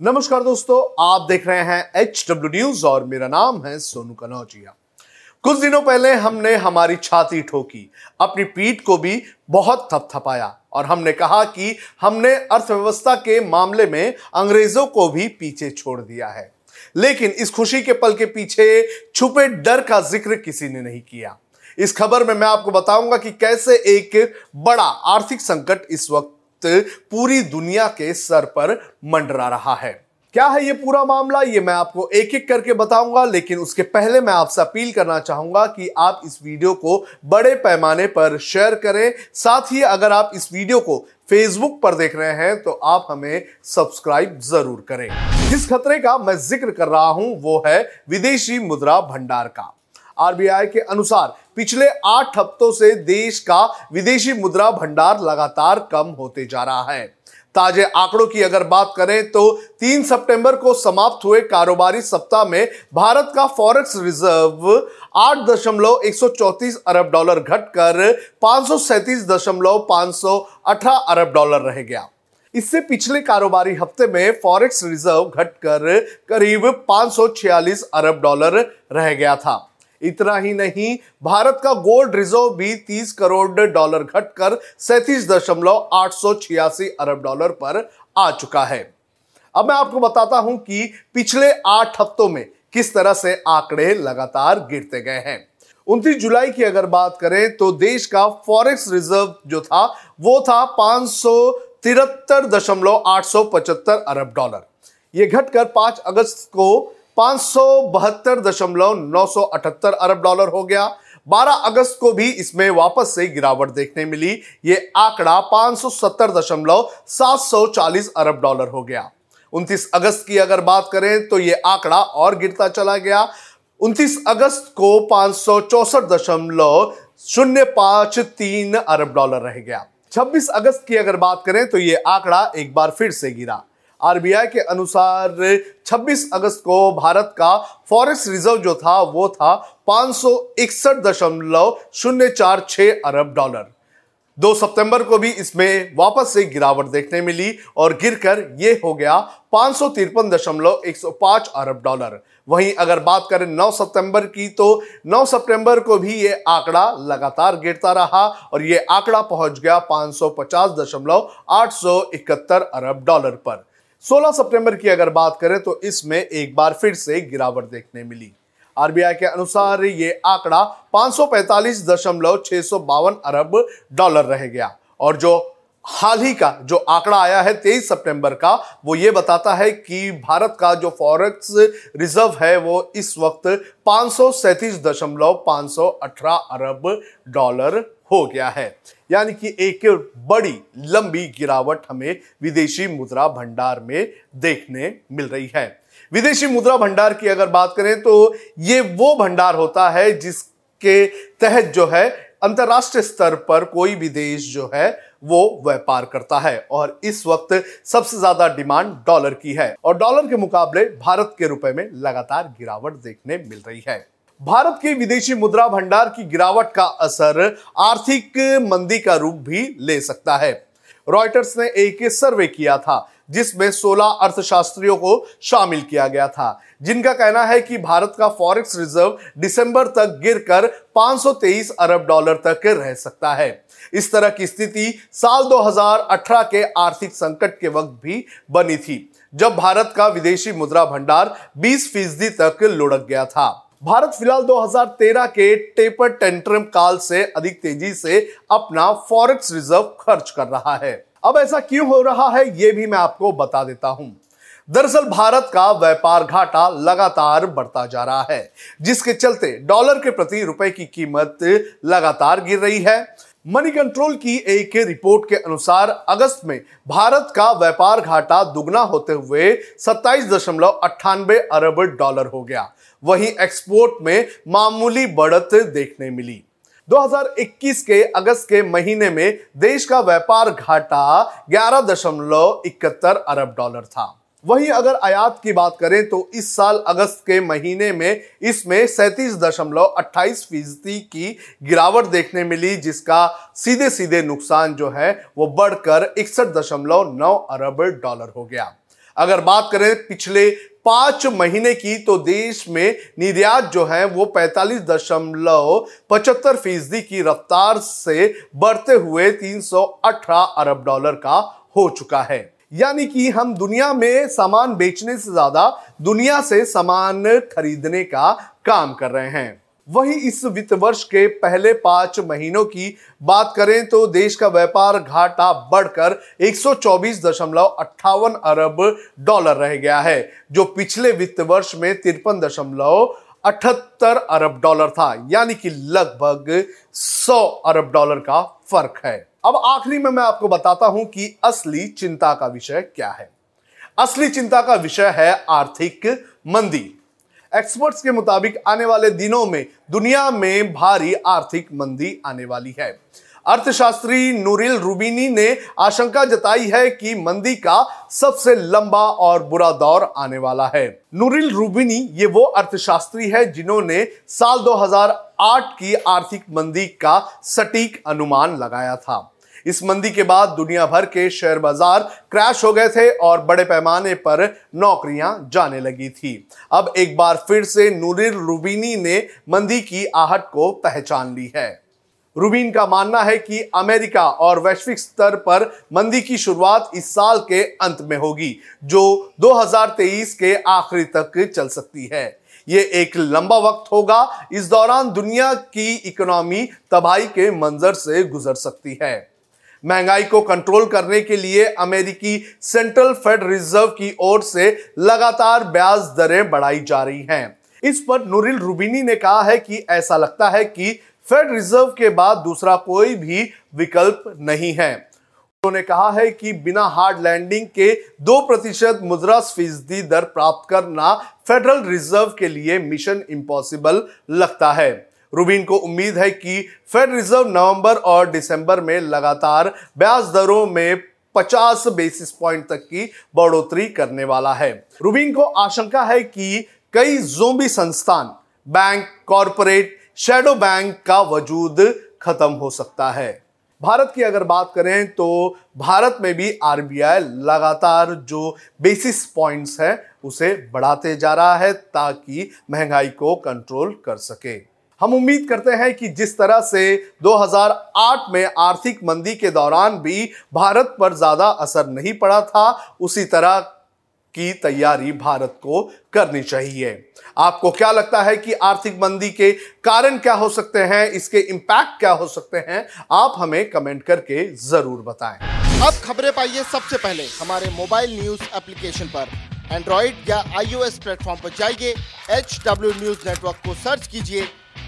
नमस्कार दोस्तों, आप देख रहे हैं एच डब्ल्यू न्यूज़ और मेरा नाम है सोनू कनौजिया। कुछ दिनों पहले हमने हमारी छाती ठोकी, अपनी पीठ को भी बहुत थपथपाया और हमने कहा कि हमने अर्थव्यवस्था के मामले में अंग्रेज़ों को भी पीछे छोड़ दिया है। लेकिन इस खुशी के पल के पीछे छुपे डर का ज़िक्र किसी ने नहीं किया। इस खबर में मैं आपको बताऊँगा कि कैसे एक बड़ा आर्थिक संकट इस वक्त पूरी दुनिया के सर पर मंडरा रहा है। क्या है ये पूरा मामला? ये मैं आपको एक एक करके बताऊँगा, लेकिन उसके पहले मैं आपसे अपील करना चाहूँगा कि आप इस वीडियो को बड़े पैमाने पर शेयर करें। साथ ही अगर आप इस वीडियो को फेसबुक पर देख रहे हैं तो आप हमें सब्सक्राइब ज़रूर करें। जिस खतरे का मैं ज़िक्र कर रहा हूँ, वो है विदेशी मुद्रा भंडार का। आरबीआई के अनुसार पिछले आठ हफ्तों से देश का विदेशी मुद्रा भंडार लगातार कम होते जा रहा है। ताजे आंकड़ों की अगर बात करें तो 3 सितंबर को समाप्त हुए कारोबारी सप्ताह में भारत का फॉरेक्स रिज़र्व आठ दशमलव एक अरब डॉलर घटकर पाँच अरब डॉलर रह गया। इससे पिछले कारोबारी हफ़्ते में फॉरेक्स रिज़र्व घटकर करीब 546 अरब डॉलर रह गया था। इतना ही नहीं, भारत का गोल्ड रिज़र्व भी 30 करोड़ डॉलर घटकर सैतीस दशमलव आठ सौ छियासी अरब डॉलर पर आ चुका है। अब मैं आपको बताता हूँ कि पिछले आठ हफ्तों में किस तरह से आंकड़े लगातार गिरते गए हैं। उनतीस जुलाई की अगर बात करें तो देश का फॉरेक्स रिज़र्व जो था, वो था पाँच सौ दशमलव आठ सौ पचहत्तर अरब डॉलर। ये घटकर पाँच अगस्त को पाँच अरब डॉलर हो गया। 12 अगस्त को भी इसमें वापस से गिरावट देखने मिली। ये आंकड़ा पाँच सौ सत्तर दशमलव सात सौ चालीस अरब डॉलर हो गया। 29 अगस्त की अगर बात करें तो ये आंकड़ा और गिरता चला गया। 29 अगस्त को पाँच शून्य पाँच तीन अरब डॉलर रह गया। 26 अगस्त की अगर बात करें तो ये आंकड़ा एक बार फिर से गिरा। आरबीआई के अनुसार 26 अगस्त को भारत का फॉरेक्स रिज़र्व जो था, वो था पाँच अरब डॉलर। दो सितंबर को भी इसमें वापस से गिरावट देखने मिली और गिरकर ये हो गया पाँच अरब डॉलर। वहीं अगर बात करें 9 सितंबर की तो 9 सितंबर को भी ये आंकड़ा लगातार गिरता रहा और ये आंकड़ा पहुँच गया पाँच अरब डॉलर पर। 16 सितंबर की अगर बात करें तो इसमें एक बार फिर से गिरावट देखने मिली। आरबीआई के अनुसार ये आंकड़ा पाँच अरब डॉलर रह गया और जो हाल ही का जो आंकड़ा आया है 23 सितंबर का, वो ये बताता है कि भारत का जो फॉरेक्स रिज़र्व है, वो इस वक्त पाँच अरब डॉलर हो गया है। यानी कि एक बड़ी लंबी गिरावट हमें विदेशी मुद्रा भंडार में देखने मिल रही है। विदेशी मुद्रा भंडार की अगर बात करें तो ये वो भंडार होता है जिसके तहत जो है अंतरराष्ट्रीय स्तर पर कोई भी देश जो है, वो व्यापार करता है और इस वक्त सबसे ज़्यादा डिमांड डॉलर की है और डॉलर के मुकाबले भारत के रुपए में लगातार गिरावट देखने मिल रही है। भारत के विदेशी मुद्रा भंडार की गिरावट का असर आर्थिक मंदी का रूप भी ले सकता है। रॉयटर्स ने एक सर्वे किया था जिसमें 16 अर्थशास्त्रियों को शामिल किया गया था। जिनका कहना है कि भारत का फॉरेक्स रिज़र्व दिसंबर तक गिरकर 523 अरब डॉलर तक रह सकता है। इस तरह की स्थिति साल 2018 के आर्थिक संकट के वक्त भी बनी थी, जब भारत का विदेशी मुद्रा भंडार 20 फ़ीसदी तक लुढ़क गया था। भारत फ़िलहाल 2013 के टेपर टेंट्रम काल से अधिक तेज़ी से अपना फॉरेक्स रिज़र्व खर्च कर रहा है। अब ऐसा क्यों हो रहा है यह भी मैं आपको बता देता हूँ। दरअसल भारत का व्यापार घाटा लगातार बढ़ता जा रहा है, जिसके चलते डॉलर के प्रति रुपए की कीमत लगातार गिर रही है। मनी कंट्रोल की एक रिपोर्ट के अनुसार अगस्त में भारत का व्यापार घाटा दुगना होते हुए सत्ताईस दशमलव अट्ठानबे अरब डॉलर हो गया। वहीं एक्सपोर्ट में मामूली बढ़त देखने मिली। 2021 के अगस्त के महीने में देश का व्यापार घाटा ग्यारह दशमलव इकहत्तर अरब डॉलर था। वहीं अगर आयात की बात करें तो इस साल अगस्त के महीने में इसमें सैतीस दशमलव अट्ठाईस फ़ीसदी की गिरावट देखने मिली, जिसका सीधे सीधे नुकसान जो है वो बढ़कर इकसठ दशमलव नौ अरब डॉलर हो गया। अगर बात करें पिछले पाँच महीने की तो देश में निर्यात जो है वो पैंतालीस दशमलव पचहत्तर फ़ीसदी की रफ्तार से बढ़ते हुए 318 अरब डॉलर का हो चुका है। यानी कि हम दुनिया में सामान बेचने से ज़्यादा दुनिया से सामान खरीदने का काम कर रहे हैं। वही इस वित्त वर्ष के पहले पाँच महीनों की बात करें तो देश का व्यापार घाटा बढ़कर एक अरब डॉलर रह गया है, जो पिछले वित्त वर्ष में तिरपन दशमलव अठहत्तर अरब डॉलर था, यानी कि लगभग 100 अरब डॉलर का फ़र्क है। अब आखिरी में मैं आपको बताता हूँ कि असली चिंता का विषय क्या है। असली चिंता का विषय है आर्थिक मंदी। एक्सपर्ट्स के मुताबिक आने वाले दिनों में दुनिया में भारी आर्थिक मंदी आने वाली है। अर्थशास्त्री नूरिल रूबिनी ने आशंका जताई है कि मंदी का सबसे लंबा और बुरा दौर आने वाला है। नूरिल रूबिनी ये वो अर्थशास्त्री है जिन्होंने साल 2008 की आर्थिक मंदी का सटीक अनुमान लगाया था। इस मंदी के बाद दुनिया भर के शेयर बाज़ार क्रैश हो गए थे और बड़े पैमाने पर नौकरियाँ जाने लगी थी। अब एक बार फिर से नूरिल रूबिनी ने मंदी की आहट को पहचान ली है। रूबीन का मानना है कि अमेरिका और वैश्विक स्तर पर मंदी की शुरुआत इस साल के अंत में होगी, जो 2023 के आखिरी तक चल सकती है। ये एक लंबा वक्त होगा। इस दौरान दुनिया की इकोनॉमी तबाही के मंजर से गुजर सकती है। महँगाई को कंट्रोल करने के लिए अमेरिकी सेंट्रल फेड रिज़र्व की ओर से लगातार ब्याज दरें बढ़ाई जा रही हैं। इस पर नूरिल रूबिनी ने कहा है कि ऐसा लगता है कि फेड रिज़र्व के बाद दूसरा कोई भी विकल्प नहीं है। उन्होंने कहा है कि बिना हार्ड लैंडिंग के दो प्रतिशत मुद्रा फ़ीसदी दर प्राप्त करना फेडरल रिज़र्व के लिए मिशन इम्पॉसिबल लगता है। रूबिन को उम्मीद है कि फेड रिज़र्व नवंबर और दिसंबर में लगातार ब्याज दरों में 50 बेसिस पॉइंट तक की बढ़ोतरी करने वाला है। रूबिन को आशंका है कि कई जोबी संस्थान, बैंक, कॉरपोरेट शेडो बैंक का वजूद खत्म हो सकता है। भारत की अगर बात करें तो भारत में भी आरबीआई लगातार जो बेसिस पॉइंट्स है, उसे बढ़ाते जा रहा है ताकि महँगाई को कंट्रोल कर सके। हम उम्मीद करते हैं कि जिस तरह से 2008 में आर्थिक मंदी के दौरान भी भारत पर ज़्यादा असर नहीं पड़ा था, उसी तरह की तैयारी भारत को करनी चाहिए। आपको क्या लगता है कि आर्थिक मंदी के कारण क्या हो सकते हैं, इसके इम्पैक्ट क्या हो सकते हैं, आप हमें कमेंट करके ज़रूर बताएँ। अब खबरें पाइए सबसे पहले हमारे मोबाइल न्यूज़ एप्लीकेशन पर। एंड्रॉइड या आईओएस प्लेटफॉर्म पर जाइए एच डब्ल्यू न्यूज़ नेटवर्क को सर्च कीजिए।